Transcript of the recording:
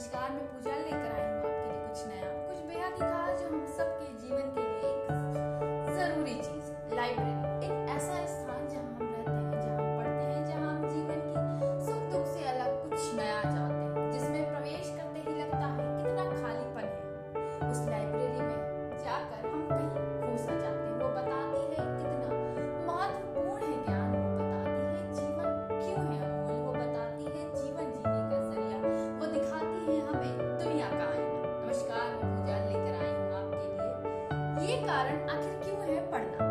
नमस्कार, मैं पूजा लेकर आई हूँ आपके लिए कुछ नया, कुछ बेहद ही खास जो हम सबके जीवन के लिए एक ज़रूरी चीज़ लाइब्रेरी एक ऐसा स्थान जहाँ हम रहते हैं, जहाँ पढ़ते हैं, जहाँ हम जीवन की सुख दुख से अलग कुछ नया जानते हैं, जिसमें प्रवेश करते ही लगता है कितना खालीपन है। उस लाइब्रेरी कारण आखिर क्यों है पढ़ना?